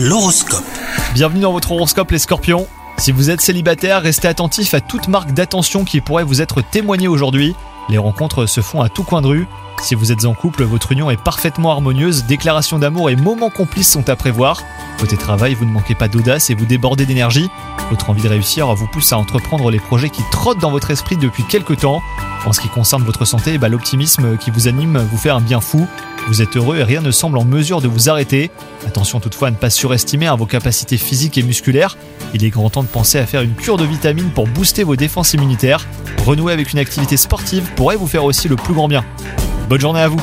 L'horoscope. Bienvenue dans votre horoscope les scorpions. Si vous êtes célibataire, restez attentif à toute marque d'attention qui pourrait vous être témoignée aujourd'hui. Les rencontres se font à tout coin de rue. Si vous êtes en couple, votre union est parfaitement harmonieuse, déclarations d'amour et moments complices sont à prévoir. Côté travail, vous ne manquez pas d'audace et vous débordez d'énergie. Votre envie de réussir vous pousse à entreprendre les projets qui trottent dans votre esprit depuis quelques temps. En ce qui concerne votre santé, bah, l'optimisme qui vous anime vous fait un bien fou. Vous êtes heureux et rien ne semble en mesure de vous arrêter. Attention toutefois à ne pas surestimer hein, vos capacités physiques et musculaires. Il est grand temps de penser à faire une cure de vitamines pour booster vos défenses immunitaires. Renouer avec une activité sportive pourrait vous faire aussi le plus grand bien. Bonne journée à vous